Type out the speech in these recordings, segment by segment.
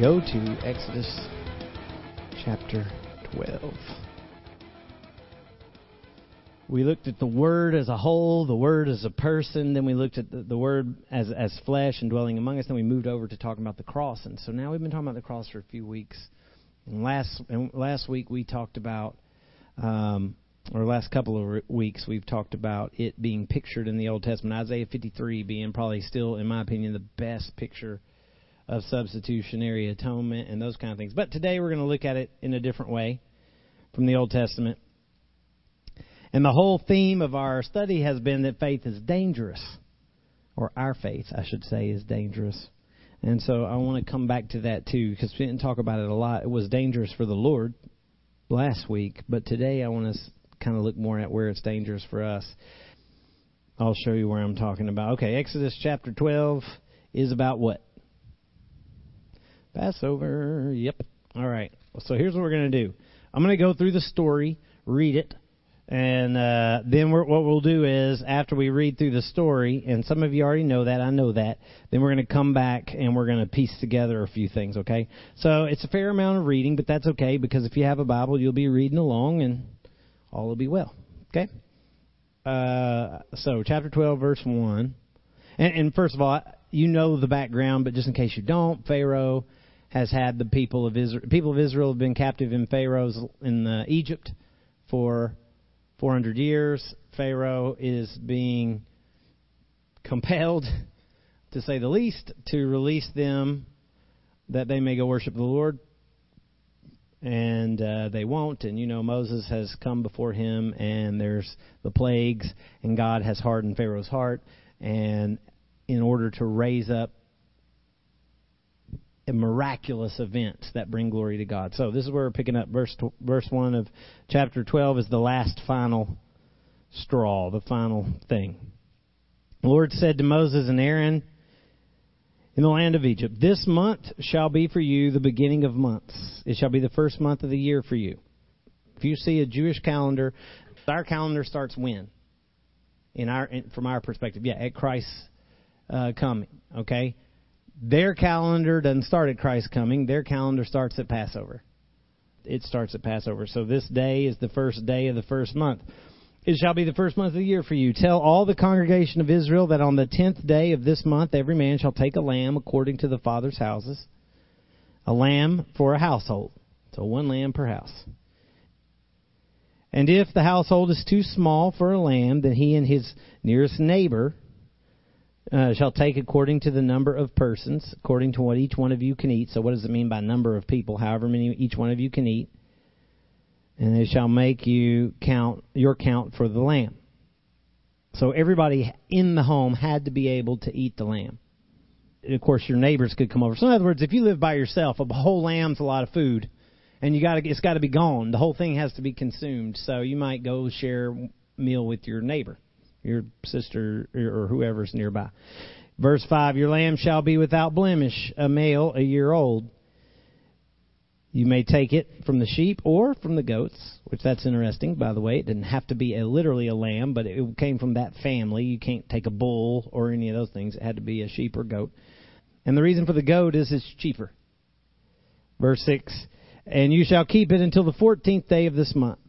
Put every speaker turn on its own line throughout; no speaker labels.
go to Exodus chapter 12. We looked at the Word as a whole, the Word as a person, then we looked at the, the Word as, as flesh and dwelling among us, then we moved over to talking about the cross. And so now we've been talking about the cross for a few weeks. And last, and last week we talked about, um, or last couple of weeks we've talked about it being pictured in the Old Testament. Isaiah 53 being probably still, in my opinion, the best picture of substitutionary atonement and those kind of things. But today we're going to look at it in a different way from the Old Testament. And the whole theme of our study has been that faith is dangerous, or our faith, I should say, is dangerous. And so I want to come back to that too, because we didn't talk about it a lot. It was dangerous for the Lord last week, but today I want to kind of look more at where it's dangerous for us. I'll show you where I'm talking about. Okay, Exodus chapter 12 is about what? Passover. Yep. All right. So here's what we're going to do. I'm going to go through the story, read it, and uh, then what we'll do is after we read through the story, and some of you already know that, I know that. Then we're going to come back and we're going to piece together a few things. Okay. So it's a fair amount of reading, but that's okay because if you have a Bible, you'll be reading along, and all will be well. Okay. Uh, so chapter 12, verse 1. And, and first of all, you know the background, but just in case you don't, Pharaoh has had the people of Israel. People of Israel have been captive in Pharaoh's in uh, Egypt for 400 years. Pharaoh is being compelled, to say the least, to release them that they may go worship the Lord. And uh, they won't. And you know, Moses has come before him, and there's the plagues, and God has hardened Pharaoh's heart. And in order to raise up miraculous events that bring glory to God. So this is where we're picking up verse verse one of chapter twelve is the last final straw, the final thing. The Lord said to Moses and Aaron in the land of Egypt, This month shall be for you the beginning of months. It shall be the first month of the year for you. If you see a Jewish calendar, our calendar starts when? In our, in, from our perspective, yeah, at Christ's uh, coming. Okay, their calendar doesn't start at Christ's coming. Their calendar starts at Passover. It starts at Passover. So this day is the first day of the first month. It shall be the first month of the year for you. Tell all the congregation of Israel that on the tenth day of this month every man shall take a lamb according to the father's houses, a lamb for a household. So one lamb per house. And if the household is too small for a lamb, then he and his nearest neighbor uh, shall take according to the number of persons, according to what each one of you can eat. So, what does it mean by number of people? However many each one of you can eat. And they shall make you count your count for the lamb. So, everybody in the home had to be able to eat the lamb. And of course, your neighbors could come over. So, in other words, if you live by yourself, a whole lamb's a lot of food, and you got to it's got to be gone. The whole thing has to be consumed. So, you might go share meal with your neighbor your sister or whoever's nearby. Verse 5 Your lamb shall be without blemish, a male, a year old. You may take it from the sheep or from the goats, which that's interesting, by the way. It didn't have to be a, literally a lamb, but it came from that family. You can't take a bull or any of those things. It had to be a sheep or goat. And the reason for the goat is it's cheaper. Verse 6 And you shall keep it until the fourteenth day of this month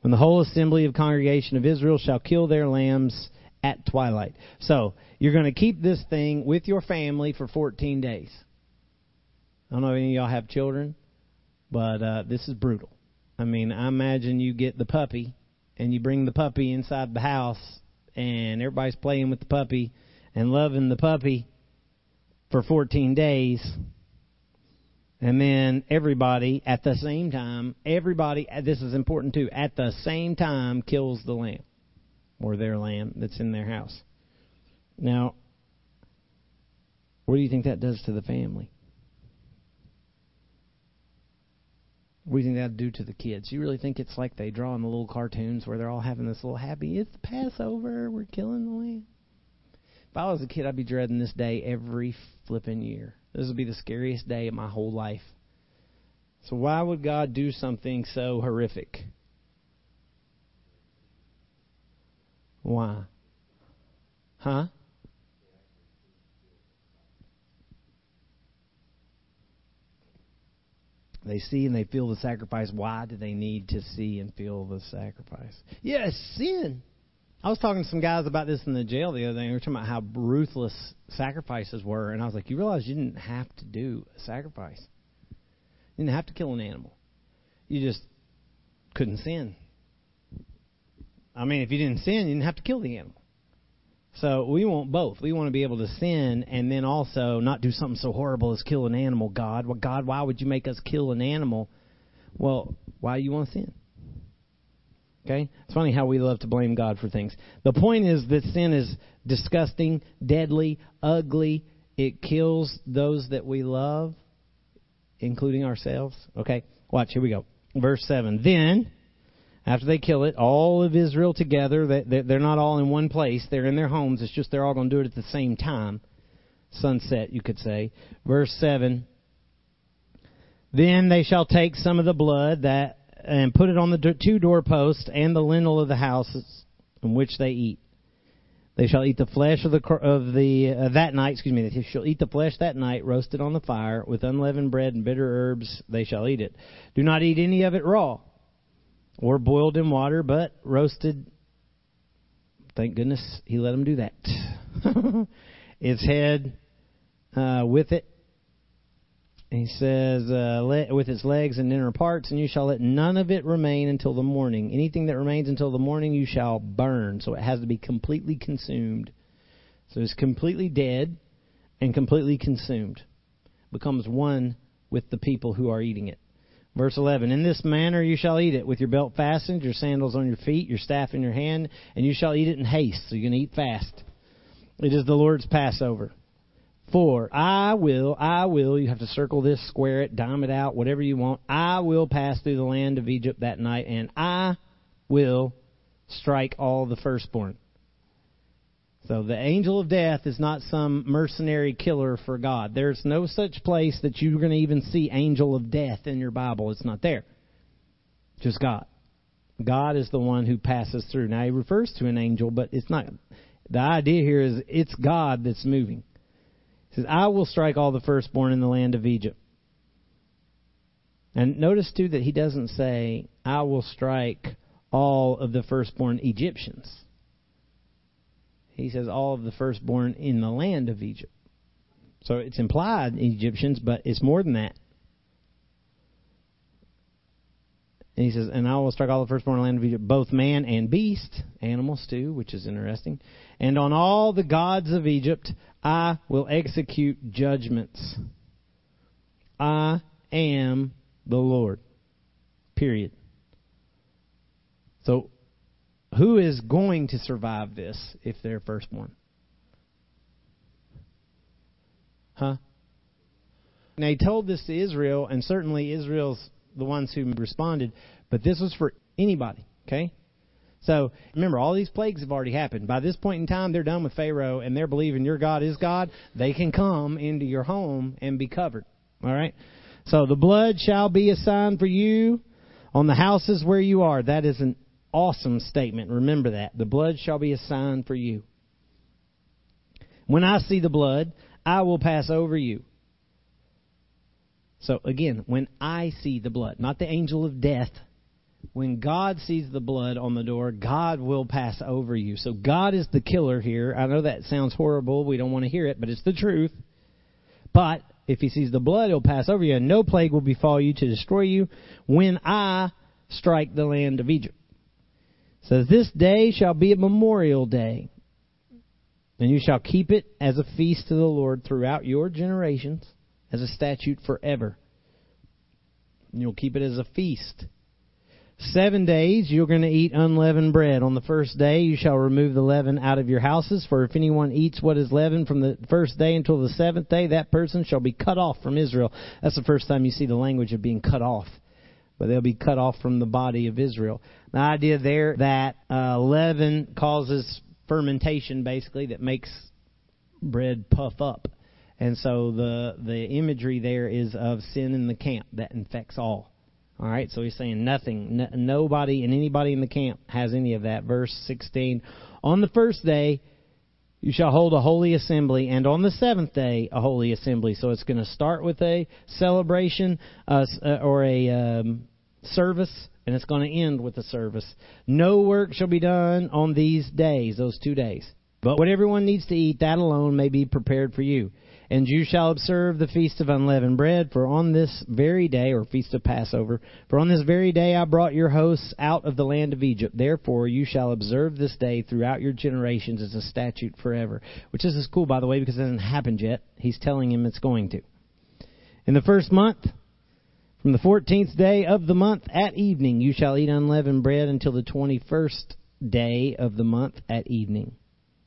when the whole assembly of congregation of Israel shall kill their lambs at twilight. So, you're going to keep this thing with your family for 14 days. I don't know if any of y'all have children, but uh, this is brutal. I mean, I imagine you get the puppy and you bring the puppy inside the house and everybody's playing with the puppy and loving the puppy for 14 days and then everybody at the same time, everybody, this is important too, at the same time kills the lamb or their lamb that's in their house. Now, what do you think that does to the family? What do you think that'd do to the kids? You really think it's like they draw in the little cartoons where they're all having this little happy, it's Passover, we're killing the lamb? If I was a kid, I'd be dreading this day every flipping year. This will be the scariest day of my whole life. So, why would God do something so horrific? Why? Huh? They see and they feel the sacrifice. Why do they need to see and feel the sacrifice? Yes, sin. I was talking to some guys about this in the jail the other day. We were talking about how ruthless sacrifices were, and I was like, "You realize you didn't have to do a sacrifice. You didn't have to kill an animal. You just couldn't sin. I mean, if you didn't sin, you didn't have to kill the animal. So we want both. We want to be able to sin and then also not do something so horrible as kill an animal. God, well, God, why would you make us kill an animal? Well, why do you want to sin? Okay? It's funny how we love to blame God for things. The point is that sin is disgusting, deadly, ugly. It kills those that we love, including ourselves. Okay? Watch, here we go. Verse 7. Then, after they kill it, all of Israel together, they're not all in one place. They're in their homes. It's just they're all going to do it at the same time. Sunset, you could say. Verse 7. Then they shall take some of the blood that and put it on the two doorposts and the lintel of the houses in which they eat. They shall eat the flesh of the of the uh, that night. Excuse me. They shall eat the flesh that night, roasted on the fire with unleavened bread and bitter herbs. They shall eat it. Do not eat any of it raw, or boiled in water, but roasted. Thank goodness he let them do that. its head uh, with it he says, uh, with its legs and inner parts, and you shall let none of it remain until the morning. Anything that remains until the morning you shall burn. So it has to be completely consumed. So it's completely dead and completely consumed. Becomes one with the people who are eating it. Verse 11, In this manner you shall eat it, with your belt fastened, your sandals on your feet, your staff in your hand, and you shall eat it in haste. So you're going to eat fast. It is the Lord's Passover. For I will, I will, you have to circle this, square it, dime it out, whatever you want. I will pass through the land of Egypt that night, and I will strike all the firstborn. So the angel of death is not some mercenary killer for God. There's no such place that you're going to even see angel of death in your Bible. It's not there. Just God. God is the one who passes through. Now he refers to an angel, but it's not. The idea here is it's God that's moving says, I will strike all the firstborn in the land of Egypt. And notice, too, that he doesn't say, I will strike all of the firstborn Egyptians. He says, all of the firstborn in the land of Egypt. So it's implied Egyptians, but it's more than that. And he says, And I will strike all the firstborn in the land of Egypt, both man and beast, animals too, which is interesting. And on all the gods of Egypt I will execute judgments. I am the Lord. Period. So, who is going to survive this if they're firstborn? Huh? Now, he told this to Israel, and certainly Israel's the ones who responded, but this was for anybody, okay? So remember, all these plagues have already happened. By this point in time, they're done with Pharaoh and they're believing your God is God. They can come into your home and be covered. All right? So the blood shall be a sign for you on the houses where you are. That is an awesome statement. Remember that. The blood shall be a sign for you. When I see the blood, I will pass over you. So again, when I see the blood, not the angel of death. When God sees the blood on the door, God will pass over you. So God is the killer here. I know that sounds horrible. We don't want to hear it, but it's the truth. But if he sees the blood, he'll pass over you, and no plague will befall you to destroy you when I strike the land of Egypt. says, This day shall be a memorial day, and you shall keep it as a feast to the Lord throughout your generations as a statute forever. And you'll keep it as a feast. Seven days you're going to eat unleavened bread. On the first day you shall remove the leaven out of your houses, for if anyone eats what is leavened from the first day until the seventh day, that person shall be cut off from Israel. That's the first time you see the language of being cut off. But they'll be cut off from the body of Israel. The idea there that uh, leaven causes fermentation, basically, that makes bread puff up. And so the the imagery there is of sin in the camp that infects all. All right, so he's saying nothing, n- nobody and anybody in the camp has any of that. Verse 16. On the first day, You shall hold a holy assembly, and on the seventh day a holy assembly. So it's going to start with a celebration uh, uh, or a um, service, and it's going to end with a service. No work shall be done on these days, those two days. But what everyone needs to eat, that alone may be prepared for you. And you shall observe the feast of unleavened bread, for on this very day, or feast of Passover, for on this very day I brought your hosts out of the land of Egypt. Therefore you shall observe this day throughout your generations as a statute forever. Which this is cool, by the way, because it hasn't happened yet. He's telling him it's going to. In the first month, from the fourteenth day of the month at evening, you shall eat unleavened bread until the twenty-first day of the month at evening.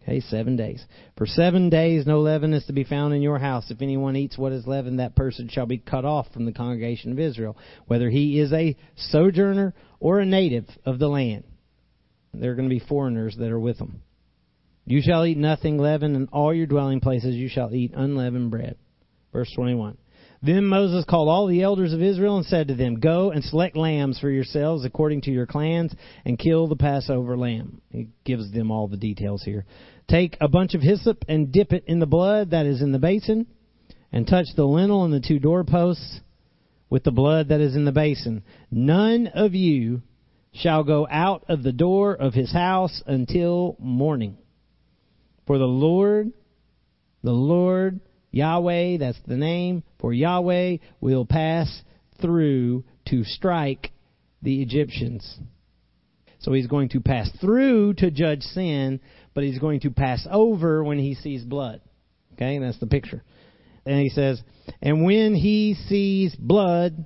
Okay, seven days. For seven days no leaven is to be found in your house. If anyone eats what is leavened, that person shall be cut off from the congregation of Israel, whether he is a sojourner or a native of the land. There are going to be foreigners that are with them. You shall eat nothing leavened, in all your dwelling places you shall eat unleavened bread. Verse 21. Then Moses called all the elders of Israel and said to them, Go and select lambs for yourselves according to your clans and kill the Passover lamb. He gives them all the details here. Take a bunch of hyssop and dip it in the blood that is in the basin, and touch the lintel and the two doorposts with the blood that is in the basin. None of you shall go out of the door of his house until morning. For the Lord, the Lord, Yahweh, that's the name, for Yahweh will pass through to strike the Egyptians. So he's going to pass through to judge sin, but he's going to pass over when he sees blood. Okay, and that's the picture. And he says, And when he sees blood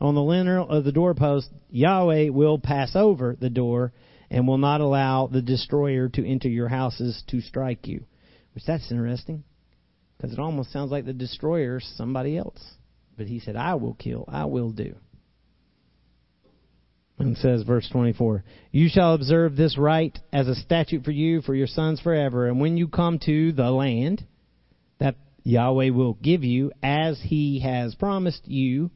on the lintel of the doorpost, Yahweh will pass over the door and will not allow the destroyer to enter your houses to strike you. Which that's interesting. Because it almost sounds like the destroyer's somebody else. But he said, I will kill, I will do. And says, verse 24, You shall observe this rite as a statute for you, for your sons forever. And when you come to the land that Yahweh will give you, as he has promised you,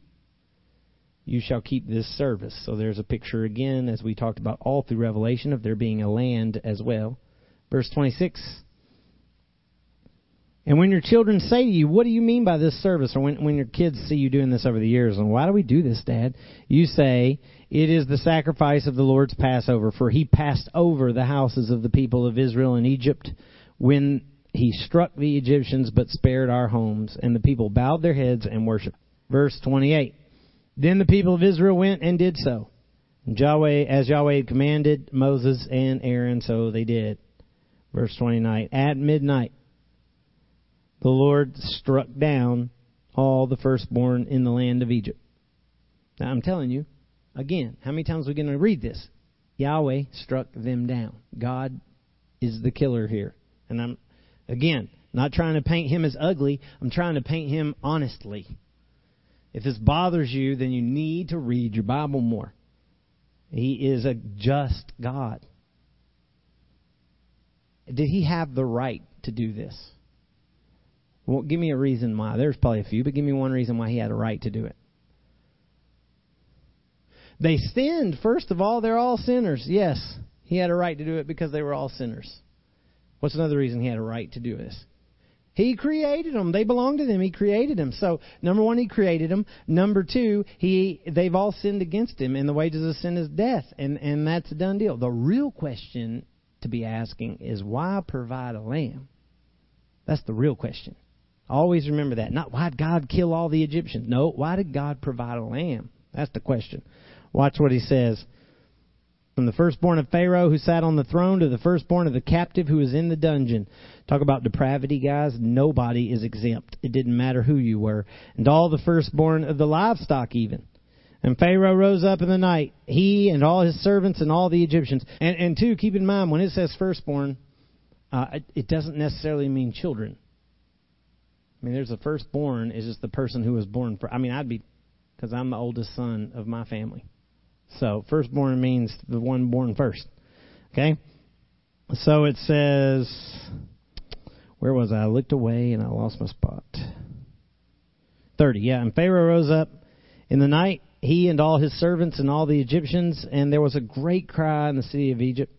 you shall keep this service. So there's a picture again, as we talked about all through Revelation, of there being a land as well. Verse 26, and when your children say to you, What do you mean by this service? Or when, when your kids see you doing this over the years, and why do we do this, Dad? You say, It is the sacrifice of the Lord's Passover, for he passed over the houses of the people of Israel in Egypt when he struck the Egyptians but spared our homes. And the people bowed their heads and worshiped. Verse 28. Then the people of Israel went and did so. Yahweh, as Yahweh commanded Moses and Aaron, so they did. Verse 29. At midnight, the Lord struck down all the firstborn in the land of Egypt. Now I'm telling you, again, how many times are we going to read this? Yahweh struck them down. God is the killer here. And I'm, again, not trying to paint him as ugly. I'm trying to paint him honestly. If this bothers you, then you need to read your Bible more. He is a just God. Did he have the right to do this? Well, give me a reason why. There's probably a few, but give me one reason why he had a right to do it. They sinned. First of all, they're all sinners. Yes, he had a right to do it because they were all sinners. What's another reason he had a right to do this? He created them. They belong to him. He created them. So, number one, he created them. Number two, he they've all sinned against him, and the wages of sin is death, and and that's a done deal. The real question to be asking is why provide a lamb? That's the real question. Always remember that. Not why did God kill all the Egyptians? No, why did God provide a lamb? That's the question. Watch what he says. From the firstborn of Pharaoh who sat on the throne to the firstborn of the captive who was in the dungeon. Talk about depravity, guys. Nobody is exempt. It didn't matter who you were. And all the firstborn of the livestock, even. And Pharaoh rose up in the night, he and all his servants and all the Egyptians. And, and two, keep in mind, when it says firstborn, uh, it, it doesn't necessarily mean children. I mean, there's the firstborn is just the person who was born for. I mean, I'd be because I'm the oldest son of my family. So firstborn means the one born first. Okay. So it says, where was I? I looked away and I lost my spot. Thirty. Yeah, and Pharaoh rose up in the night, he and all his servants and all the Egyptians, and there was a great cry in the city of Egypt,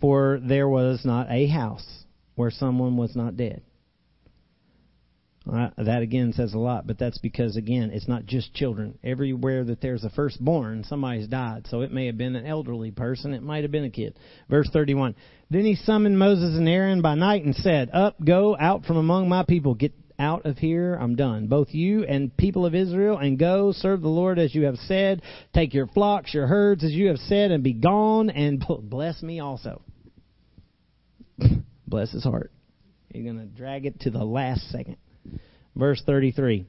for there was not a house where someone was not dead. That again says a lot, but that's because again, it's not just children. Everywhere that there's a firstborn, somebody's died. So it may have been an elderly person, it might have been a kid. Verse 31. Then he summoned Moses and Aaron by night and said, Up, go out from among my people, get out of here. I'm done. Both you and people of Israel, and go serve the Lord as you have said. Take your flocks, your herds as you have said, and be gone, and bless me also. bless his heart. He's going to drag it to the last second. Verse 33.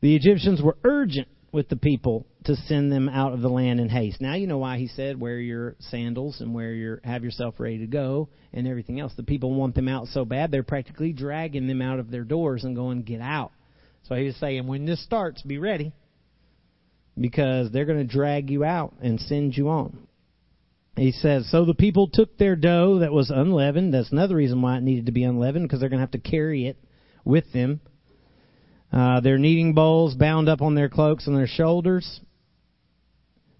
The Egyptians were urgent with the people to send them out of the land in haste. Now you know why he said, "Wear your sandals and wear your have yourself ready to go and everything else." The people want them out so bad they're practically dragging them out of their doors and going, "Get out." So he was saying, "When this starts, be ready." Because they're going to drag you out and send you on. He says, So the people took their dough that was unleavened. That's another reason why it needed to be unleavened, because they're going to have to carry it with them uh, their kneading bowls bound up on their cloaks and their shoulders.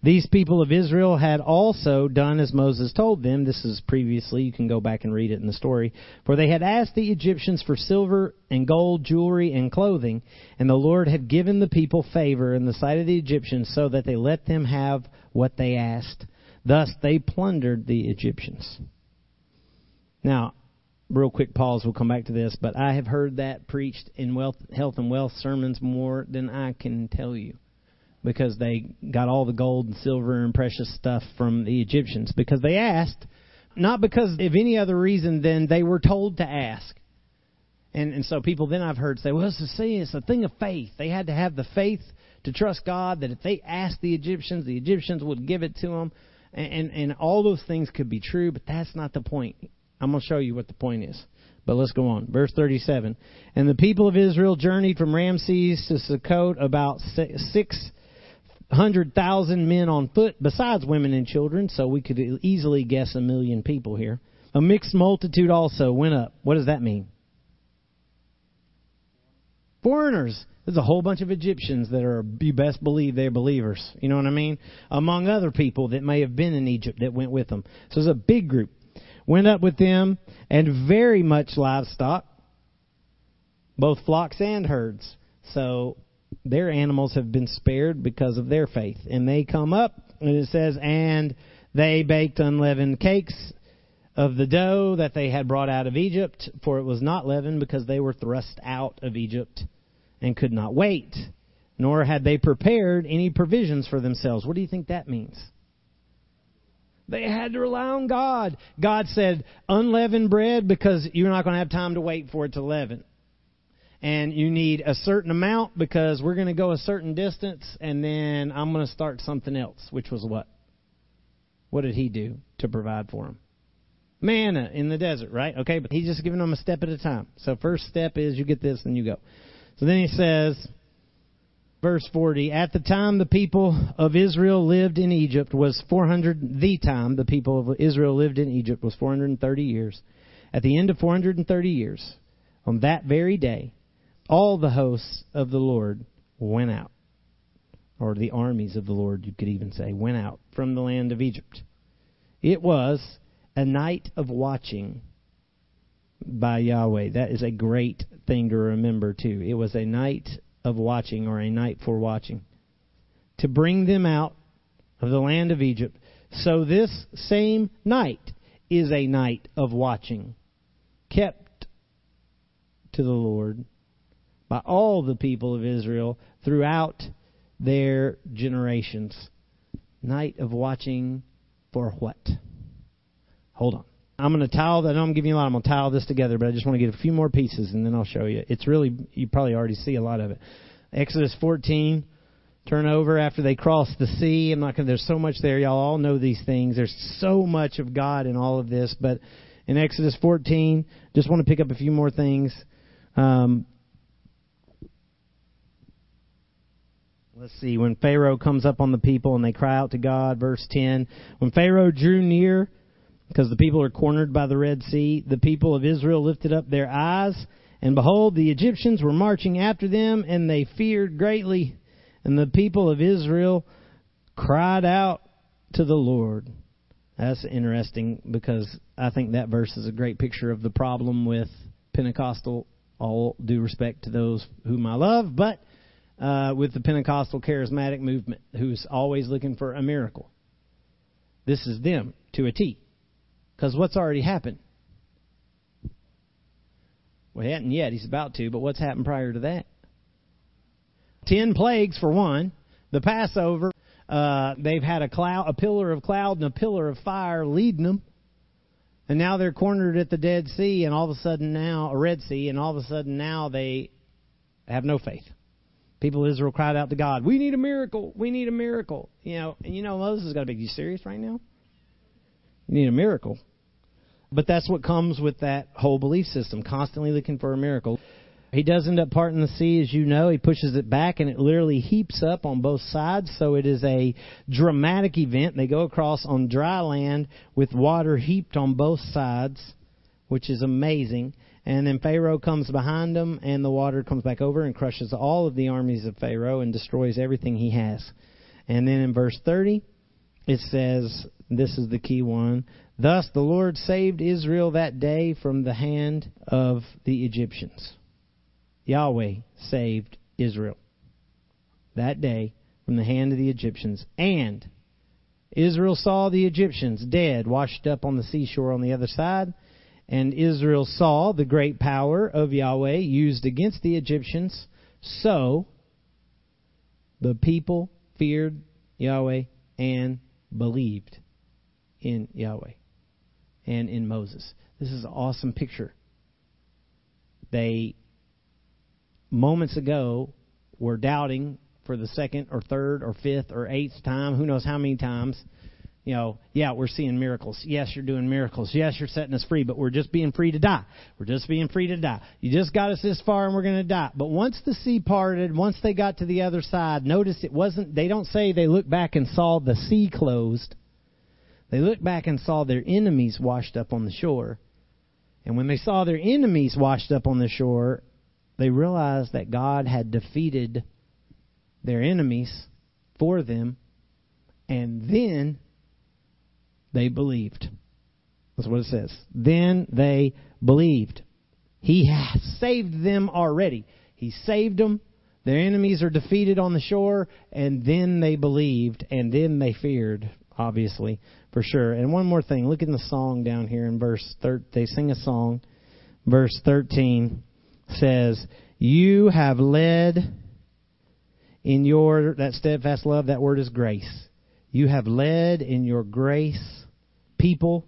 These people of Israel had also done as Moses told them. This is previously, you can go back and read it in the story. For they had asked the Egyptians for silver and gold, jewelry, and clothing, and the Lord had given the people favor in the sight of the Egyptians so that they let them have what they asked. Thus they plundered the Egyptians. Now, real quick pause, we'll come back to this, but I have heard that preached in wealth, health and wealth sermons more than I can tell you because they got all the gold and silver and precious stuff from the Egyptians because they asked, not because of any other reason than they were told to ask. And and so people then I've heard say, well, it's a see, it's a thing of faith. They had to have the faith to trust God that if they asked the Egyptians, the Egyptians would give it to them. And, and, and all those things could be true, but that's not the point. I'm going to show you what the point is. But let's go on. Verse 37. And the people of Israel journeyed from Ramses to Sukkot about 600,000 men on foot, besides women and children, so we could easily guess a million people here. A mixed multitude also went up. What does that mean? Foreigners. There's a whole bunch of Egyptians that are, you best believe they're believers. You know what I mean? Among other people that may have been in Egypt that went with them. So it's a big group went up with them, and very much livestock, both flocks and herds. So their animals have been spared because of their faith. And they come up, and it says, and they baked unleavened cakes of the dough that they had brought out of Egypt, for it was not leavened because they were thrust out of Egypt and could not wait. Nor had they prepared any provisions for themselves. What do you think that means? They had to rely on God. God said, unleavened bread because you're not going to have time to wait for it to leaven. And you need a certain amount because we're going to go a certain distance and then I'm going to start something else, which was what? What did he do to provide for them? Manna in the desert, right? Okay, but he's just giving them a step at a time. So first step is you get this and you go. So then he says, verse 40 At the time the people of Israel lived in Egypt was 400, the time the people of Israel lived in Egypt was 430 years. At the end of 430 years, on that very day, all the hosts of the Lord went out. Or the armies of the Lord, you could even say, went out from the land of Egypt. It was a night of watching by Yahweh. That is a great thing to remember, too. It was a night of watching or a night for watching to bring them out of the land of Egypt. So this same night is a night of watching kept to the Lord by all the people of Israel throughout their generations. Night of watching for what? Hold on. I'm going to tile. I know I'm giving you a lot. I'm going to tile this together, but I just want to get a few more pieces and then I'll show you. It's really, you probably already see a lot of it. Exodus 14, turn over after they cross the sea. I'm not going to, there's so much there. Y'all all know these things. There's so much of God in all of this, but in Exodus 14, just want to pick up a few more things. Um, Let's see. When Pharaoh comes up on the people and they cry out to God, verse 10. When Pharaoh drew near because the people are cornered by the Red Sea. The people of Israel lifted up their eyes, and behold, the Egyptians were marching after them, and they feared greatly. And the people of Israel cried out to the Lord. That's interesting because I think that verse is a great picture of the problem with Pentecostal. All due respect to those whom I love, but uh, with the Pentecostal charismatic movement, who's always looking for a miracle. This is them to a T. Because what's already happened? Well, he hadn't yet. He's about to, but what's happened prior to that? Ten plagues for one. The Passover. Uh, they've had a cloud, a pillar of cloud, and a pillar of fire leading them. And now they're cornered at the Dead Sea, and all of a sudden now, a Red Sea, and all of a sudden now they have no faith. People of Israel cried out to God, "We need a miracle! We need a miracle!" You know, and you know Moses has got to be, "You serious right now? You need a miracle." But that's what comes with that whole belief system, constantly looking for a miracle. He does end up parting the sea, as you know. He pushes it back, and it literally heaps up on both sides. So it is a dramatic event. They go across on dry land with water heaped on both sides, which is amazing. And then Pharaoh comes behind them, and the water comes back over and crushes all of the armies of Pharaoh and destroys everything he has. And then in verse 30, it says, this is the key one. Thus the Lord saved Israel that day from the hand of the Egyptians. Yahweh saved Israel that day from the hand of the Egyptians. And Israel saw the Egyptians dead, washed up on the seashore on the other side. And Israel saw the great power of Yahweh used against the Egyptians. So the people feared Yahweh and believed in Yahweh and in Moses. This is an awesome picture. They moments ago were doubting for the second or third or fifth or eighth time, who knows how many times. You know, yeah, we're seeing miracles. Yes, you're doing miracles. Yes, you're setting us free, but we're just being free to die. We're just being free to die. You just got us this far and we're going to die. But once the sea parted, once they got to the other side, notice it wasn't, they don't say they looked back and saw the sea closed. They looked back and saw their enemies washed up on the shore. And when they saw their enemies washed up on the shore, they realized that God had defeated their enemies for them, and then they believed. That's what it says. Then they believed. He has saved them already. He saved them. Their enemies are defeated on the shore, and then they believed, and then they feared, obviously, for sure. And one more thing. Look in the song down here in verse 13. They sing a song. Verse 13 says, You have led in your, that steadfast love, that word is grace. You have led in your grace people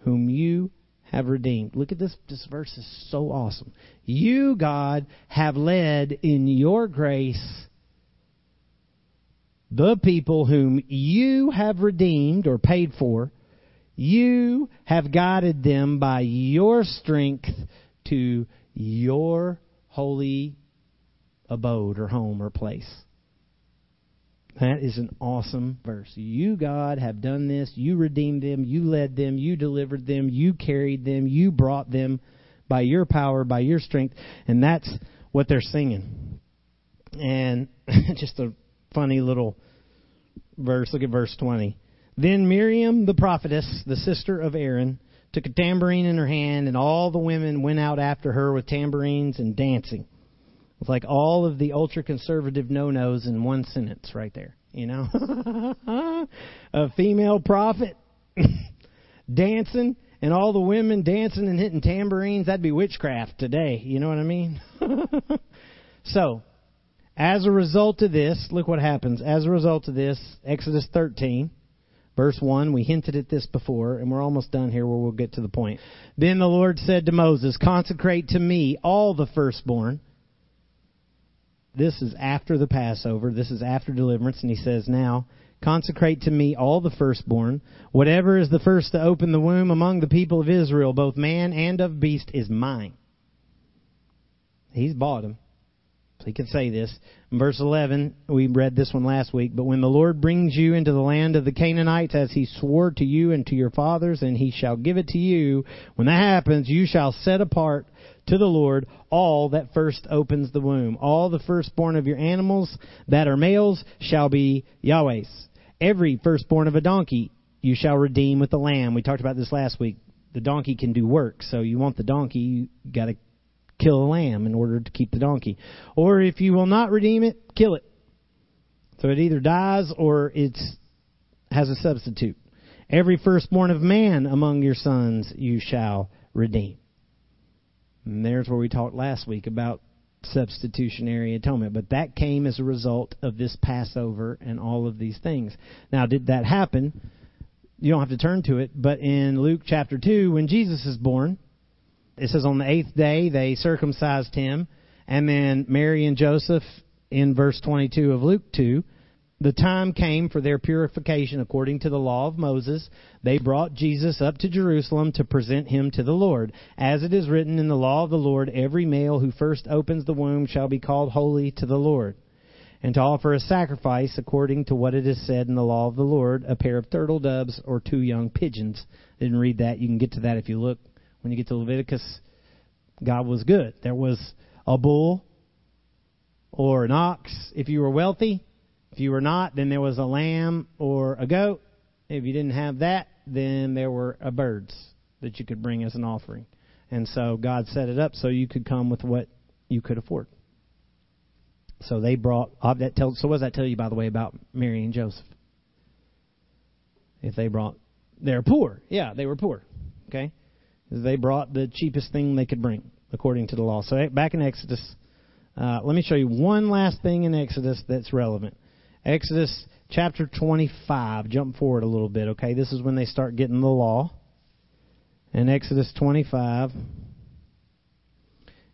whom you have redeemed. Look at this. This verse is so awesome. You, God, have led in your grace the people whom you have redeemed or paid for. You have guided them by your strength to your holy abode or home or place. That is an awesome verse. You, God, have done this. You redeemed them. You led them. You delivered them. You carried them. You brought them by your power, by your strength. And that's what they're singing. And just a funny little verse. Look at verse 20. Then Miriam, the prophetess, the sister of Aaron, took a tambourine in her hand, and all the women went out after her with tambourines and dancing. It's like all of the ultra conservative no nos in one sentence right there. You know? a female prophet dancing and all the women dancing and hitting tambourines, that'd be witchcraft today. You know what I mean? so, as a result of this, look what happens. As a result of this, Exodus 13, Verse 1, we hinted at this before, and we're almost done here where we'll get to the point. Then the Lord said to Moses, Consecrate to me all the firstborn. This is after the Passover. This is after deliverance. And he says, Now, consecrate to me all the firstborn. Whatever is the first to open the womb among the people of Israel, both man and of beast, is mine. He's bought him. So he can say this. In verse 11, we read this one last week. But when the Lord brings you into the land of the Canaanites, as he swore to you and to your fathers, and he shall give it to you, when that happens, you shall set apart to the Lord all that first opens the womb. All the firstborn of your animals that are males shall be Yahweh's. Every firstborn of a donkey you shall redeem with the lamb. We talked about this last week. The donkey can do work, so you want the donkey, you got to kill a lamb in order to keep the donkey. Or if you will not redeem it, kill it. So it either dies or it has a substitute. Every firstborn of man among your sons you shall redeem. And there's where we talked last week about substitutionary atonement. But that came as a result of this Passover and all of these things. Now, did that happen? You don't have to turn to it, but in Luke chapter 2, when Jesus is born, it says on the eighth day they circumcised him, and then Mary and Joseph in verse 22 of Luke 2 the time came for their purification according to the law of Moses. They brought Jesus up to Jerusalem to present him to the Lord. As it is written in the law of the Lord, every male who first opens the womb shall be called holy to the Lord. And to offer a sacrifice according to what it is said in the law of the Lord, a pair of turtle doves or two young pigeons. Didn't read that. You can get to that if you look. When you get to Leviticus, God was good. There was a bull or an ox if you were wealthy if you were not, then there was a lamb or a goat. If you didn't have that, then there were a birds that you could bring as an offering. And so God set it up so you could come with what you could afford. So they brought uh, that tells so what does that tell you by the way about Mary and Joseph? If they brought they're poor. Yeah, they were poor. Okay? They brought the cheapest thing they could bring according to the law. So back in Exodus, uh, let me show you one last thing in Exodus that's relevant. Exodus chapter 25. Jump forward a little bit, okay? This is when they start getting the law. In Exodus 25.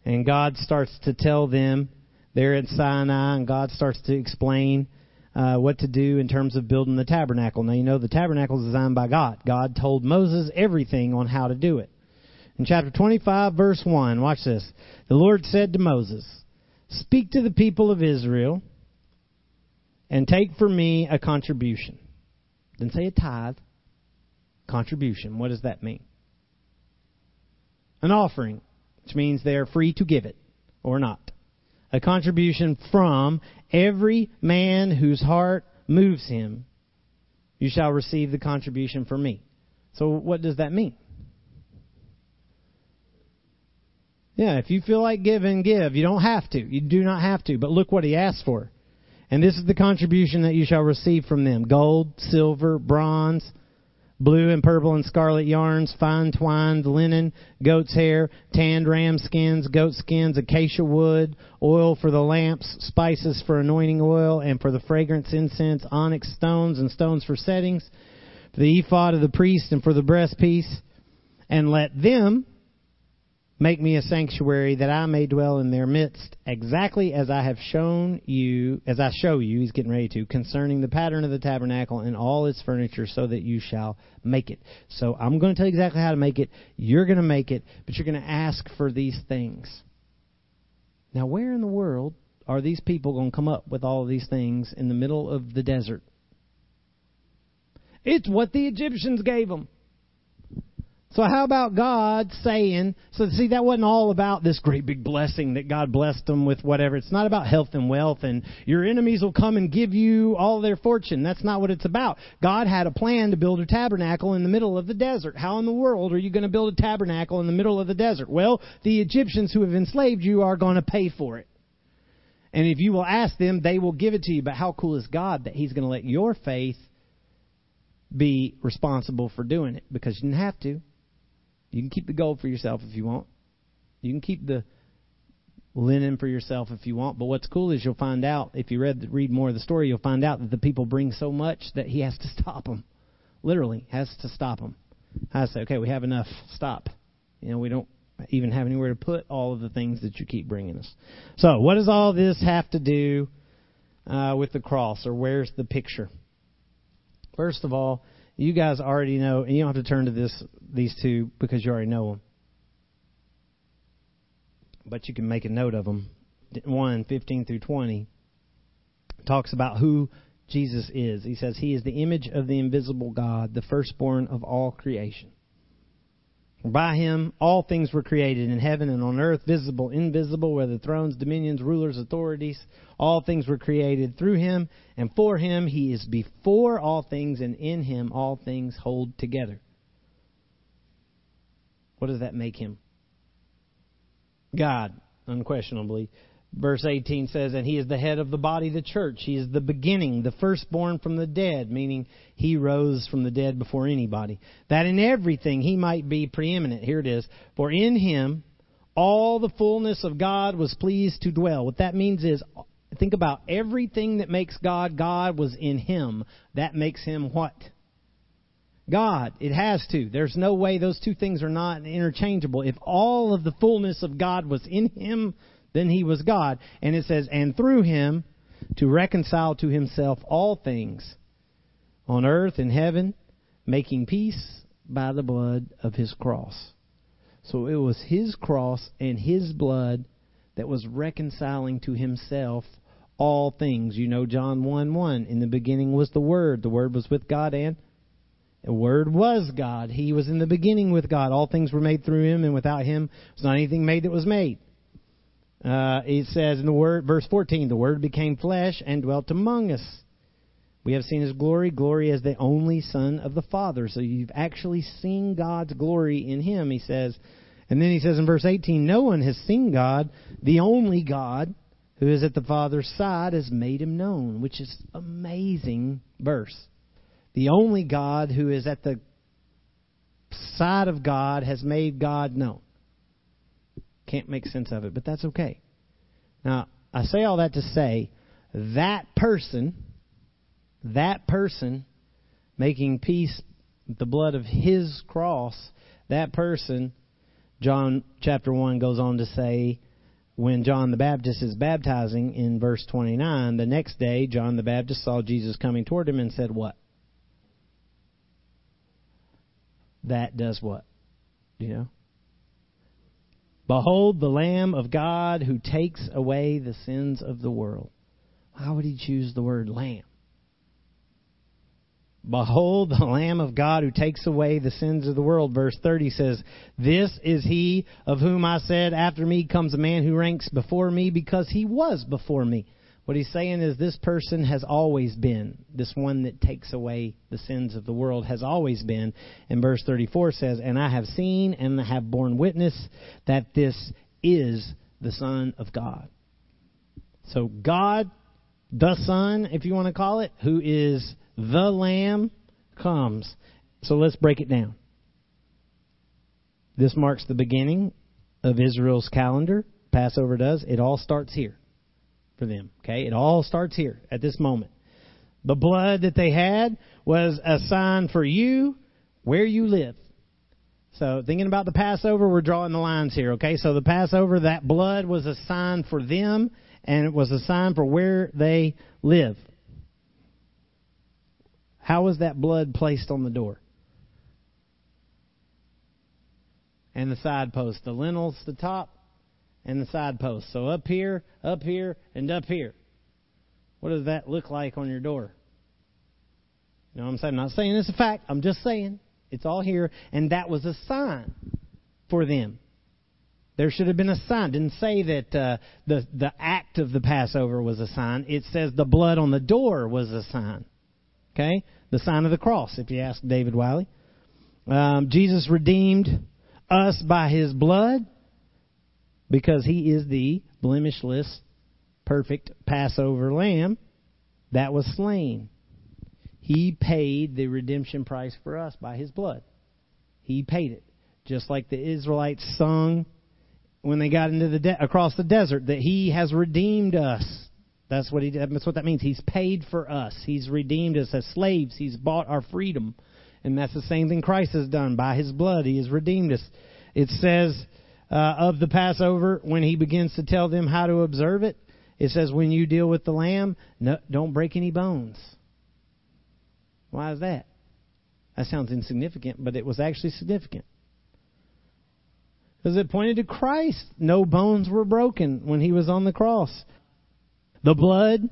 And God starts to tell them they're at Sinai, and God starts to explain uh, what to do in terms of building the tabernacle. Now, you know the tabernacle is designed by God. God told Moses everything on how to do it. In chapter 25, verse 1, watch this. The Lord said to Moses, Speak to the people of Israel and take for me a contribution. Didn't say a tithe. Contribution. What does that mean? An offering, which means they are free to give it or not. A contribution from every man whose heart moves him. You shall receive the contribution from me. So, what does that mean? Yeah, if you feel like giving, give. You don't have to. You do not have to. But look what he asks for. And this is the contribution that you shall receive from them gold, silver, bronze, blue and purple and scarlet yarns, fine twined linen, goat's hair, tanned ram skins, goat skins, acacia wood, oil for the lamps, spices for anointing oil, and for the fragrance incense, onyx stones and stones for settings, for the ephod of the priest and for the breastpiece. And let them Make me a sanctuary that I may dwell in their midst, exactly as I have shown you, as I show you, he's getting ready to, concerning the pattern of the tabernacle and all its furniture, so that you shall make it. So I'm going to tell you exactly how to make it. You're going to make it, but you're going to ask for these things. Now, where in the world are these people going to come up with all of these things in the middle of the desert? It's what the Egyptians gave them. So how about God saying, so see, that wasn't all about this great big blessing that God blessed them with whatever. It's not about health and wealth and your enemies will come and give you all their fortune. That's not what it's about. God had a plan to build a tabernacle in the middle of the desert. How in the world are you going to build a tabernacle in the middle of the desert? Well, the Egyptians who have enslaved you are going to pay for it. And if you will ask them, they will give it to you. But how cool is God that He's going to let your faith be responsible for doing it? Because you didn't have to. You can keep the gold for yourself if you want. You can keep the linen for yourself if you want. But what's cool is you'll find out if you read read more of the story, you'll find out that the people bring so much that he has to stop them. Literally has to stop them. I say, okay, we have enough. Stop. You know, we don't even have anywhere to put all of the things that you keep bringing us. So, what does all this have to do uh, with the cross, or where's the picture? First of all, you guys already know, and you don't have to turn to this these two because you already know them. But you can make a note of them. 1, 15 through 20 talks about who Jesus is. He says, He is the image of the invisible God, the firstborn of all creation. By him all things were created in heaven and on earth, visible, invisible, whether thrones, dominions, rulers, authorities. All things were created through him and for him. He is before all things, and in him all things hold together. What does that make him? God, unquestionably. Verse 18 says, And he is the head of the body, the church. He is the beginning, the firstborn from the dead, meaning he rose from the dead before anybody. That in everything he might be preeminent. Here it is. For in him all the fullness of God was pleased to dwell. What that means is, think about everything that makes God God was in him. That makes him what? God. It has to. There's no way those two things are not interchangeable. If all of the fullness of God was in him, then he was God. And it says, and through him to reconcile to himself all things on earth and heaven, making peace by the blood of his cross. So it was his cross and his blood that was reconciling to himself all things. You know John 1 1. In the beginning was the Word. The Word was with God and the Word was God. He was in the beginning with God. All things were made through him, and without him was not anything made that was made. Uh, it says in the word, verse 14, the Word became flesh and dwelt among us. We have seen His glory, glory as the only Son of the Father. So you've actually seen God's glory in Him, he says. And then he says in verse 18, no one has seen God, the only God who is at the Father's side has made Him known, which is amazing verse. The only God who is at the side of God has made God known. Can't make sense of it, but that's okay. Now, I say all that to say that person, that person making peace with the blood of his cross, that person, John chapter 1 goes on to say, when John the Baptist is baptizing in verse 29, the next day John the Baptist saw Jesus coming toward him and said, What? That does what? You know? Behold the Lamb of God who takes away the sins of the world. Why would he choose the word lamb? Behold the Lamb of God who takes away the sins of the world. Verse 30 says, This is he of whom I said, After me comes a man who ranks before me because he was before me. What he's saying is this person has always been. This one that takes away the sins of the world has always been. And verse 34 says, And I have seen and have borne witness that this is the Son of God. So God, the Son, if you want to call it, who is the Lamb, comes. So let's break it down. This marks the beginning of Israel's calendar. Passover does. It all starts here for them. Okay? It all starts here at this moment. The blood that they had was a sign for you where you live. So, thinking about the Passover, we're drawing the lines here, okay? So, the Passover, that blood was a sign for them, and it was a sign for where they live. How was that blood placed on the door? And the side post. The lintels, the top, and the side posts. So up here, up here, and up here. What does that look like on your door? You know what I'm saying? I'm not saying it's a fact. I'm just saying it's all here. And that was a sign for them. There should have been a sign. It didn't say that uh, the the act of the Passover was a sign. It says the blood on the door was a sign. Okay, the sign of the cross. If you ask David Wiley, um, Jesus redeemed us by His blood because he is the blemishless, perfect Passover lamb that was slain. He paid the redemption price for us by his blood. He paid it. Just like the Israelites sung when they got into the de- across the desert that he has redeemed us. That's what he that's what that means. He's paid for us. He's redeemed us as slaves. He's bought our freedom. And that's the same thing Christ has done by his blood. He has redeemed us. It says uh, of the Passover when he begins to tell them how to observe it. It says, when you deal with the lamb, no, don't break any bones. Why is that? That sounds insignificant, but it was actually significant. Because it pointed to Christ. No bones were broken when he was on the cross. The blood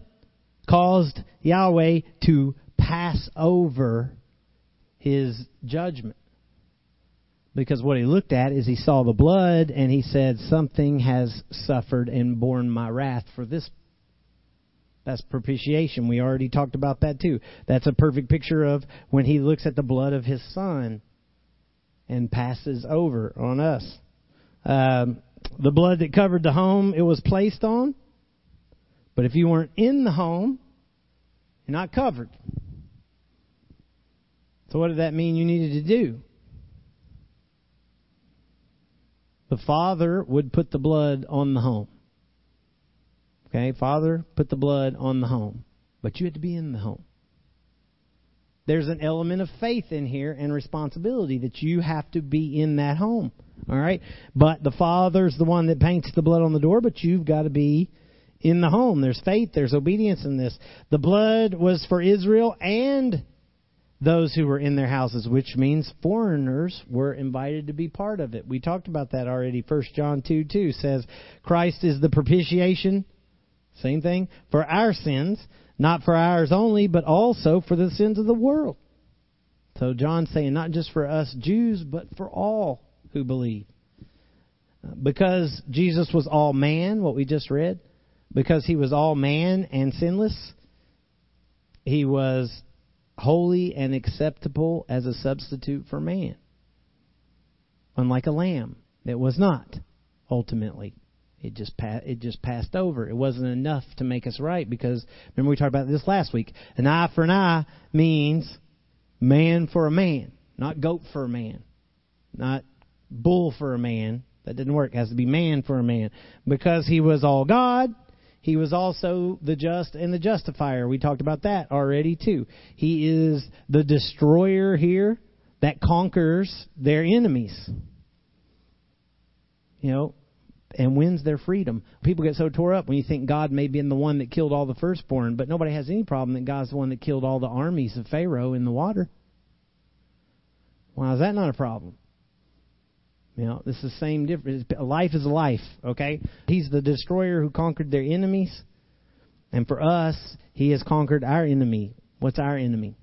caused Yahweh to pass over his judgment Because what he looked at is he saw the blood and he said, Something has suffered and borne my wrath for this. That's propitiation. We already talked about that too. That's a perfect picture of when he looks at the blood of his son and passes over on us. Um, the blood that covered the home it was placed on. But if you weren't in the home, you're not covered. So what did that mean you needed to do? The father would put the blood on the home. Okay, father put the blood on the home. But you had to be in the home. There's an element of faith in here and responsibility that you have to be in that home. All right? But the father's the one that paints the blood on the door, but you've got to be in the home. There's faith, there's obedience in this. The blood was for Israel and those who were in their houses, which means foreigners were invited to be part of it. We talked about that already. First John 2 2 says, Christ is the propitiation, same thing, for our sins, not for ours only, but also for the sins of the world. So John's saying not just for us Jews, but for all who believe. Because Jesus was all man, what we just read, because he was all man and sinless, he was holy and acceptable as a substitute for man. Unlike a lamb, it was not ultimately. It just pa- it just passed over. It wasn't enough to make us right because remember we talked about this last week. An eye for an eye means man for a man, not goat for a man, not bull for a man. That didn't work. It has to be man for a man because he was all God he was also the just and the justifier. We talked about that already too. He is the destroyer here that conquers their enemies. You know, and wins their freedom. People get so tore up when you think God may be the one that killed all the firstborn, but nobody has any problem that God's the one that killed all the armies of Pharaoh in the water. Why is that not a problem? You know, this is the same difference. Life is life, okay? He's the destroyer who conquered their enemies. And for us, he has conquered our enemy. What's our enemy?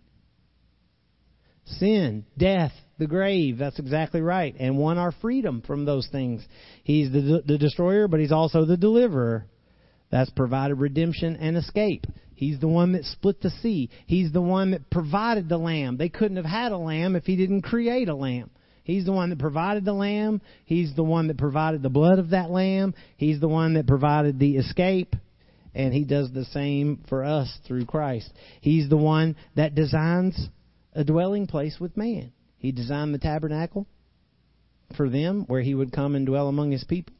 Sin, death, the grave. That's exactly right. And won our freedom from those things. He's the, the destroyer, but he's also the deliverer. That's provided redemption and escape. He's the one that split the sea. He's the one that provided the lamb. They couldn't have had a lamb if he didn't create a lamb. He's the one that provided the lamb. He's the one that provided the blood of that lamb. He's the one that provided the escape. And he does the same for us through Christ. He's the one that designs a dwelling place with man. He designed the tabernacle for them where he would come and dwell among his people.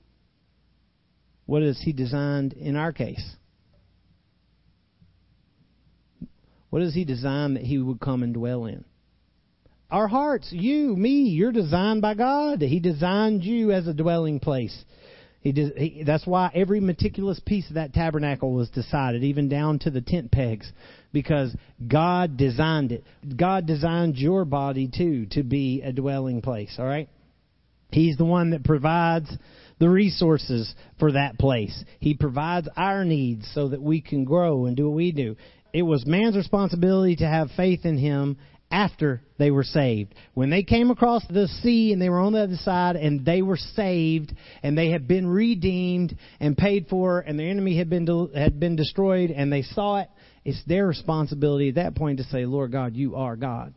What has he designed in our case? What has he designed that he would come and dwell in? Our hearts, you, me, you're designed by God. He designed you as a dwelling place. He, he that's why every meticulous piece of that tabernacle was decided, even down to the tent pegs, because God designed it. God designed your body too to be a dwelling place. All right. He's the one that provides the resources for that place. He provides our needs so that we can grow and do what we do. It was man's responsibility to have faith in him after they were saved. When they came across the sea and they were on the other side and they were saved and they had been redeemed and paid for and their enemy had been de- had been destroyed and they saw it, it's their responsibility at that point to say, "Lord God, you are God."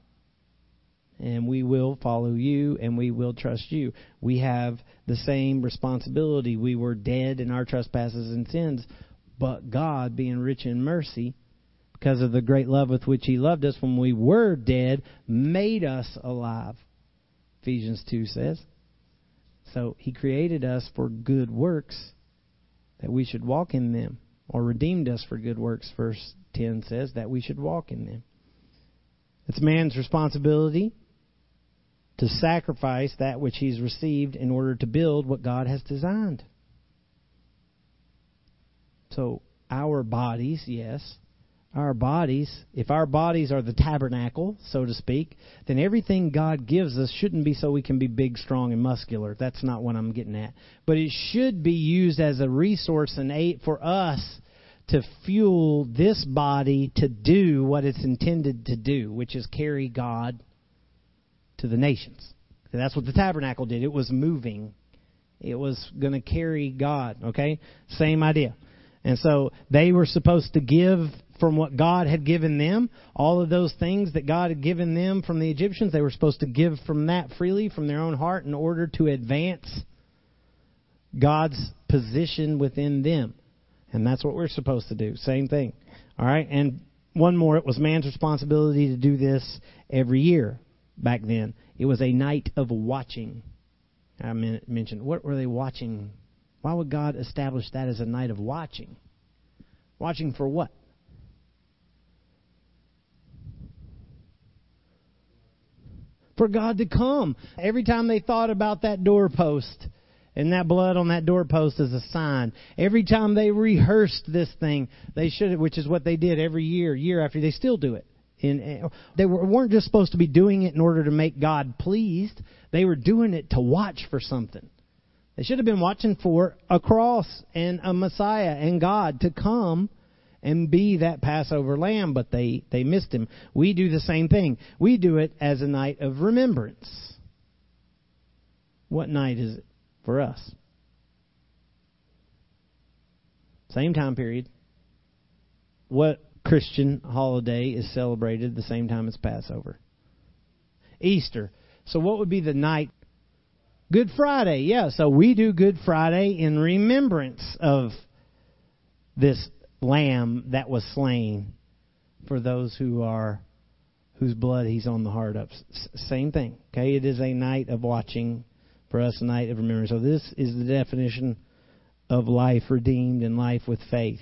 And we will follow you and we will trust you. We have the same responsibility. We were dead in our trespasses and sins, but God, being rich in mercy, because of the great love with which he loved us when we were dead, made us alive. Ephesians 2 says. So he created us for good works that we should walk in them, or redeemed us for good works, verse 10 says, that we should walk in them. It's man's responsibility to sacrifice that which he's received in order to build what God has designed. So, our bodies, yes, our bodies, if our bodies are the tabernacle, so to speak, then everything God gives us shouldn't be so we can be big, strong, and muscular. That's not what I'm getting at. But it should be used as a resource and aid for us to fuel this body to do what it's intended to do, which is carry God to the nations. That's what the tabernacle did. It was moving. It was going to carry God, okay? Same idea. And so they were supposed to give from what God had given them. All of those things that God had given them from the Egyptians, they were supposed to give from that freely, from their own heart, in order to advance God's position within them. And that's what we're supposed to do. Same thing. All right? And one more, it was man's responsibility to do this every year back then. It was a night of watching. I mentioned, what were they watching? Why would God establish that as a night of watching? Watching for what? For God to come. Every time they thought about that doorpost, and that blood on that doorpost is a sign. Every time they rehearsed this thing, they should, have which is what they did every year, year after. They still do it. In, eh, they weren't just supposed to be doing it in order to make God pleased. They were doing it to watch for something. They should have been watching for a cross and a Messiah and God to come and be that Passover lamb, but they, they missed him. We do the same thing. We do it as a night of remembrance. What night is it for us? Same time period. What Christian holiday is celebrated the same time as Passover? Easter. So what would be the night? Good Friday. Yeah, so we do Good Friday in remembrance of this lamb that was slain for those who are whose blood he's on the heart of. S- same thing. Okay, it is a night of watching for us, a night of remembrance. So this is the definition of life redeemed and life with faith.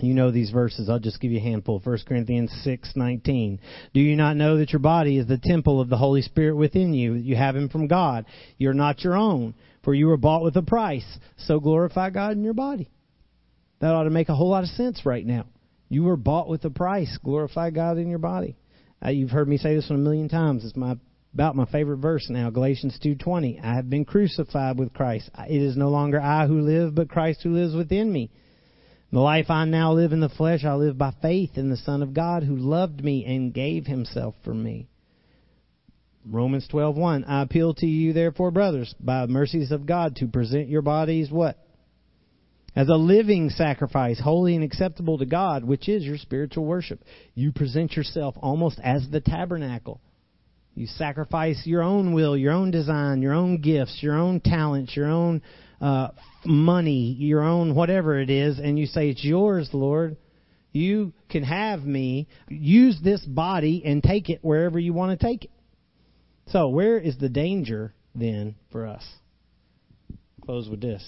You know these verses. I'll just give you a handful. 1 Corinthians 6:19. Do you not know that your body is the temple of the Holy Spirit within you? You have him from God. You're not your own, for you were bought with a price. So glorify God in your body. That ought to make a whole lot of sense right now. You were bought with a price. Glorify God in your body. Uh, you've heard me say this one a million times. It's my about my favorite verse now, Galatians 2:20. I have been crucified with Christ. It is no longer I who live, but Christ who lives within me. The life I now live in the flesh, I live by faith in the Son of God who loved me and gave himself for me. Romans 12:1 I appeal to you therefore brothers by the mercies of God to present your bodies what? As a living sacrifice, holy and acceptable to God, which is your spiritual worship. You present yourself almost as the tabernacle. You sacrifice your own will, your own design, your own gifts, your own talents, your own uh, money, your own whatever it is, and you say, It's yours, Lord. You can have me. Use this body and take it wherever you want to take it. So, where is the danger then for us? Close with this.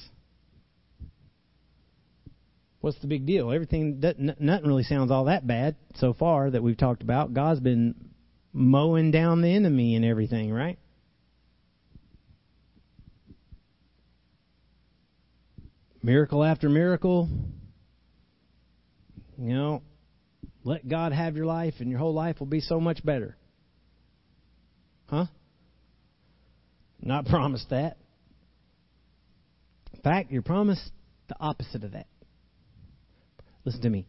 What's the big deal? Everything, nothing really sounds all that bad so far that we've talked about. God's been mowing down the enemy and everything, right? miracle after miracle. You know, let God have your life, and your whole life will be so much better. Huh? Not promised that. In fact, you're promised the opposite of that. Listen to me.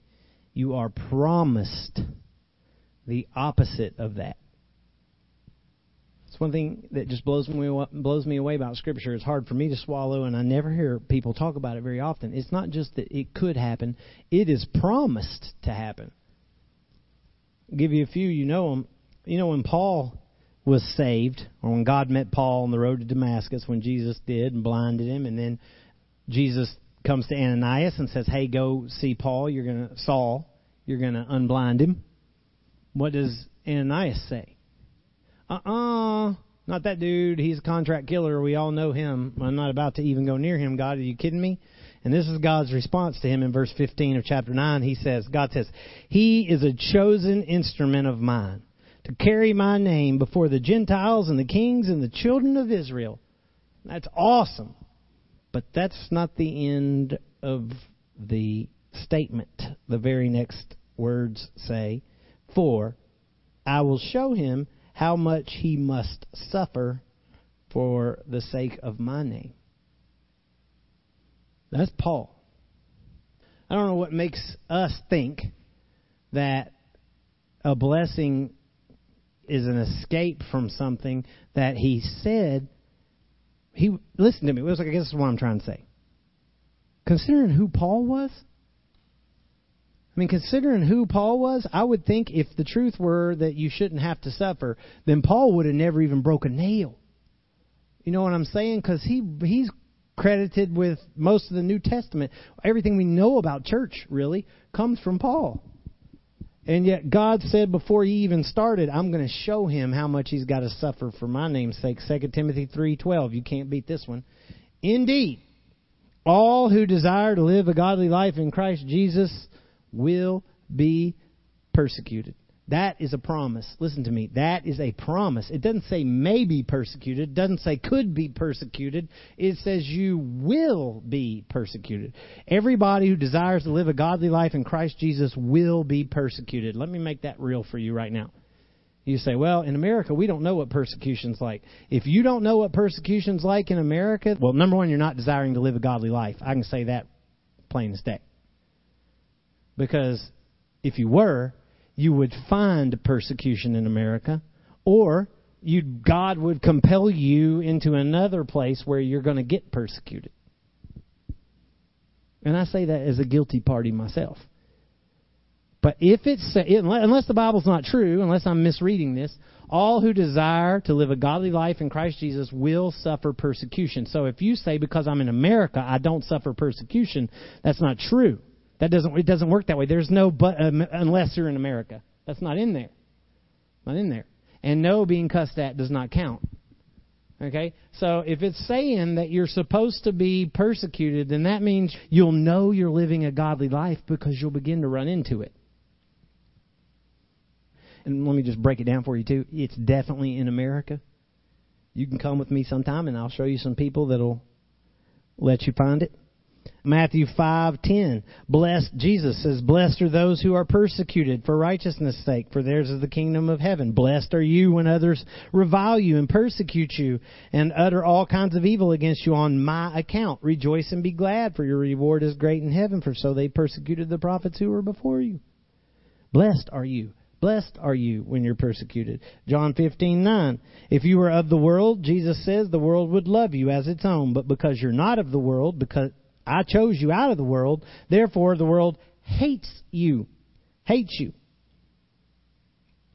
You are promised the opposite of that. It's one thing that just blows me blows me away about Scripture. It's hard for me to swallow, and I never hear people talk about it very often. It's not just that it could happen; it is promised to happen. I'll give you a few. You know them. You know when Paul was saved, or when God met Paul on the road to Damascus, when Jesus did and blinded him, and then Jesus comes to Ananias and says, "Hey, go see Paul. You're gonna Saul. You're gonna unblind him." What does Ananias say? uh-uh, not that dude. He's a contract killer. We all know him. I'm not about to even go near him. God, are you kidding me? And this is God's response to him in verse 15 of chapter 9. He says, God says, He is a chosen instrument of mine to carry my name before the Gentiles and the kings and the children of Israel. That's awesome. But that's not the end of the statement. The very next words say, For I will show him how much he must suffer for the sake of my name. That's Paul. I don't know what makes us think that a blessing is an escape from something that he said. He listen to me. It was like I guess is what I'm trying to say. Considering who Paul was, I mean, considering who Paul was, I would think if the truth were that you shouldn't have to suffer, then Paul would have never even broke a nail. You know what I'm saying? Because he he's credited with most of the New Testament. Everything we know about church really comes from Paul. And yet God said before he even started, I'm going to show him how much he's got to suffer for my name's sake. 2 Timothy 3:12. You can't beat this one. Indeed, all who desire to live a godly life in Christ Jesus will be persecuted. That is a promise. Listen to me. That is a promise. It doesn't say may be persecuted. It doesn't say could be persecuted. It says you will be persecuted. Everybody who desires to live a godly life in Christ Jesus will be persecuted. Let me make that real for you right now. You say, well, in America, we don't know what persecution's like. If you don't know what persecution's like in America, well, number one, you're not desiring to live a godly life. I can say that plain as day. Because if you were, you would find persecution in America, or you God would compel you into another place where you're going to get persecuted. And I say that as a guilty party myself. But if it's unless the Bible's not true, unless I'm misreading this, all who desire to live a godly life in Christ Jesus will suffer persecution. So if you say because I'm in America I don't suffer persecution, that's not true. That doesn't it doesn't work that way. There's no but um, unless you're in America. That's not in there. Not in there. And no being cussed at does not count. Okay? So if it's saying that you're supposed to be persecuted, then that means you'll know you're living a godly life because you'll begin to run into it. And let me just break it down for you too. It's definitely in America. You can come with me sometime and I'll show you some people that'll let you find it. Matthew 5:10. Blessed Jesus says, "Blessed are those who are persecuted for righteousness' sake, for theirs is the kingdom of heaven. Blessed are you when others revile you and persecute you and utter all kinds of evil against you on my account. Rejoice and be glad, for your reward is great in heaven, for so they persecuted the prophets who were before you." Blessed are you. Blessed are you when you're persecuted. John 15:9. If you were of the world, Jesus says the world would love you as its own, but because you're not of the world, because I chose you out of the world. Therefore, the world hates you. Hates you.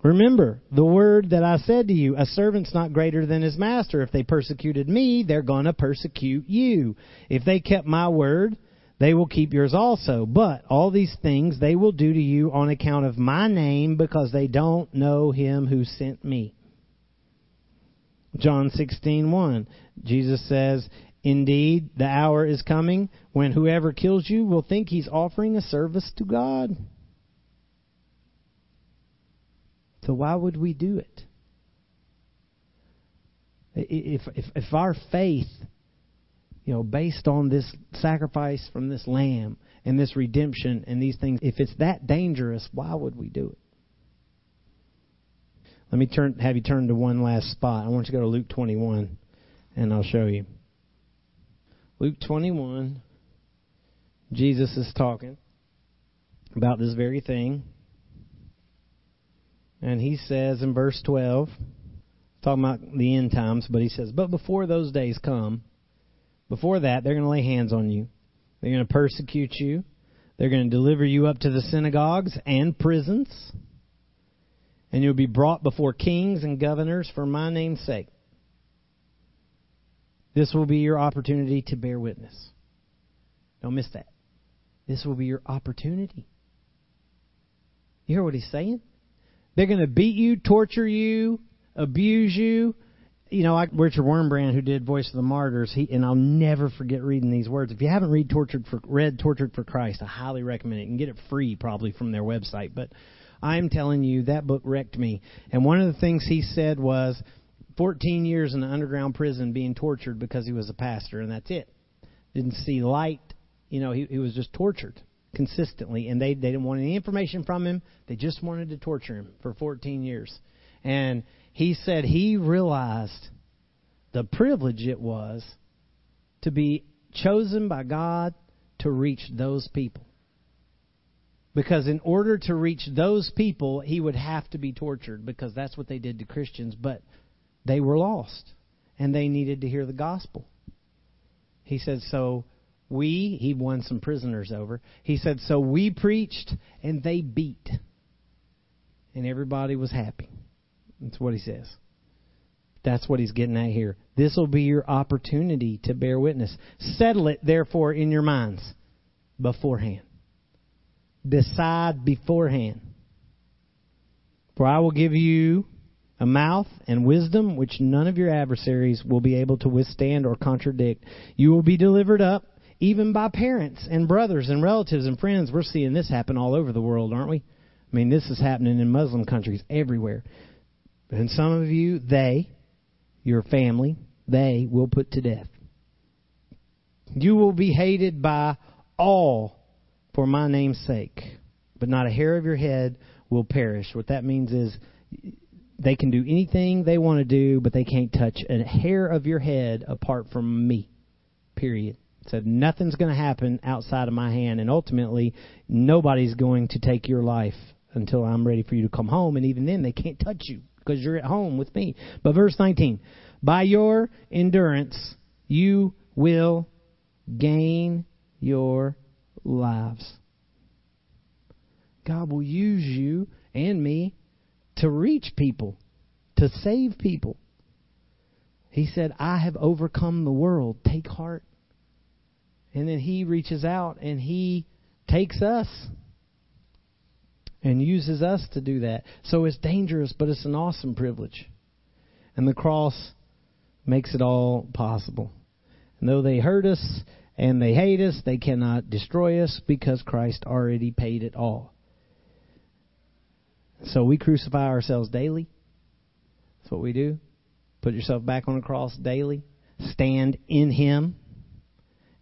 Remember the word that I said to you, a servant's not greater than his master. If they persecuted me, they're going to persecute you. If they kept my word, they will keep yours also. But all these things they will do to you on account of my name because they don't know him who sent me. John 16:1 Jesus says, Indeed, the hour is coming when whoever kills you will think he's offering a service to God. So why would we do it? If, if, if our faith, you know, based on this sacrifice from this lamb and this redemption and these things, if it's that dangerous, why would we do it? Let me turn, have you turn to one last spot. I want you to go to Luke 21, and I'll show you. Luke 21, Jesus is talking about this very thing. And he says in verse 12, talking about the end times, but he says, But before those days come, before that, they're going to lay hands on you. They're going to persecute you. They're going to deliver you up to the synagogues and prisons. And you'll be brought before kings and governors for my name's sake. This will be your opportunity to bear witness. Don't miss that. This will be your opportunity. You hear what he's saying? They're going to beat you, torture you, abuse you. You know, Richard Wurmbrand, who did Voice of the Martyrs, he and I'll never forget reading these words. If you haven't read Tortured for read Tortured for Christ, I highly recommend it. You can get it free probably from their website. But I'm telling you, that book wrecked me. And one of the things he said was 14 years in an underground prison being tortured because he was a pastor, and that's it. Didn't see light. You know, he, he was just tortured consistently, and they, they didn't want any information from him. They just wanted to torture him for 14 years. And he said he realized the privilege it was to be chosen by God to reach those people. Because in order to reach those people, he would have to be tortured because that's what they did to Christians. But they were lost and they needed to hear the gospel. He said, So we, he won some prisoners over. He said, So we preached and they beat. And everybody was happy. That's what he says. That's what he's getting at here. This will be your opportunity to bear witness. Settle it, therefore, in your minds beforehand. Decide beforehand. For I will give you a mouth and wisdom which none of your adversaries will be able to withstand or contradict. You will be delivered up even by parents and brothers and relatives and friends. We're seeing this happen all over the world, aren't we? I mean, this is happening in Muslim countries everywhere. And some of you, they, your family, they will put to death. You will be hated by all for my name's sake, but not a hair of your head will perish. What that means is they can do anything they want to do, but they can't touch a hair of your head apart from me. Period. So nothing's going to happen outside of my hand, and ultimately, nobody's going to take your life until I'm ready for you to come home, and even then, they can't touch you because you're at home with me. But verse 19, by your endurance, you will gain your lives. God will use you and me to reach people, to save people. He said, I have overcome the world. Take heart. And then he reaches out and he takes us and uses us to do that. So it's dangerous, but it's an awesome privilege. And the cross makes it all possible. And though they hurt us and they hate us, they cannot destroy us because Christ already paid it all. So we crucify ourselves daily. That's what we do. Put yourself back on the cross daily. Stand in Him.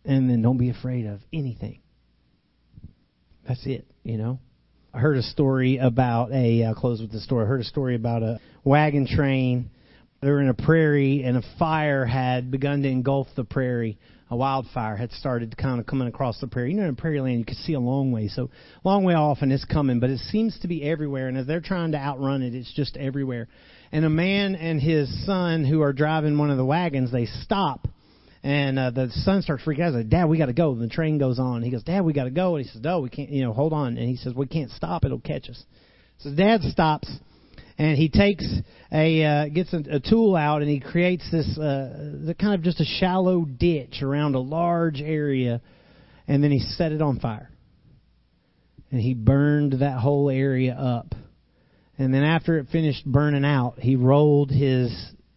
And then don't be afraid of anything. That's it, you know. I heard a story about a. I'll close with the story. I heard a story about a wagon train. They were in a prairie, and a fire had begun to engulf the prairie. A wildfire had started kind of coming across the prairie. You know, in prairie land, you can see a long way, so long way off, and it's coming. But it seems to be everywhere, and as they're trying to outrun it, it's just everywhere. And a man and his son, who are driving one of the wagons, they stop and uh, the son starts freaking out. He's like, Dad, we got to go. And the train goes on. He goes, Dad, we got to go. And he says, No, we can't. You know, hold on. And he says, We can't stop. It'll catch us. So Dad stops, and he takes a uh, gets a, a tool out, and he creates this uh, the kind of just a shallow ditch around a large area, and then he set it on fire. And he burned that whole area up. And then after it finished burning out, he rolled his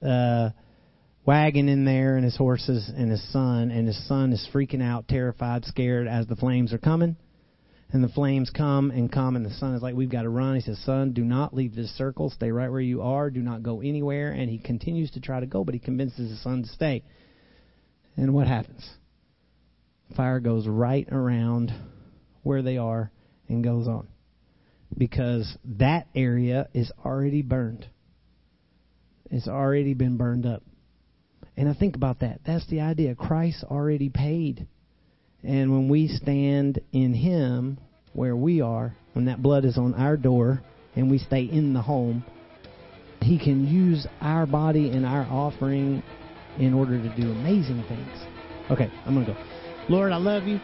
uh, wagon in there and his horses and his son, and his son is freaking out, terrified, scared as the flames are coming. And the flames come and come, and the son is like, We've got to run. He says, Son, do not leave this circle. Stay right where you are. Do not go anywhere. And he continues to try to go, but he convinces his son to stay. And what happens? Fire goes right around where they are and goes on. Because that area is already burned. It's already been burned up. And I think about that. That's the idea. Christ already paid. And when we stand in Him, where we are, when that blood is on our door and we stay in the home, He can use our body and our offering in order to do amazing things. Okay, I'm going to go. Lord, I love you.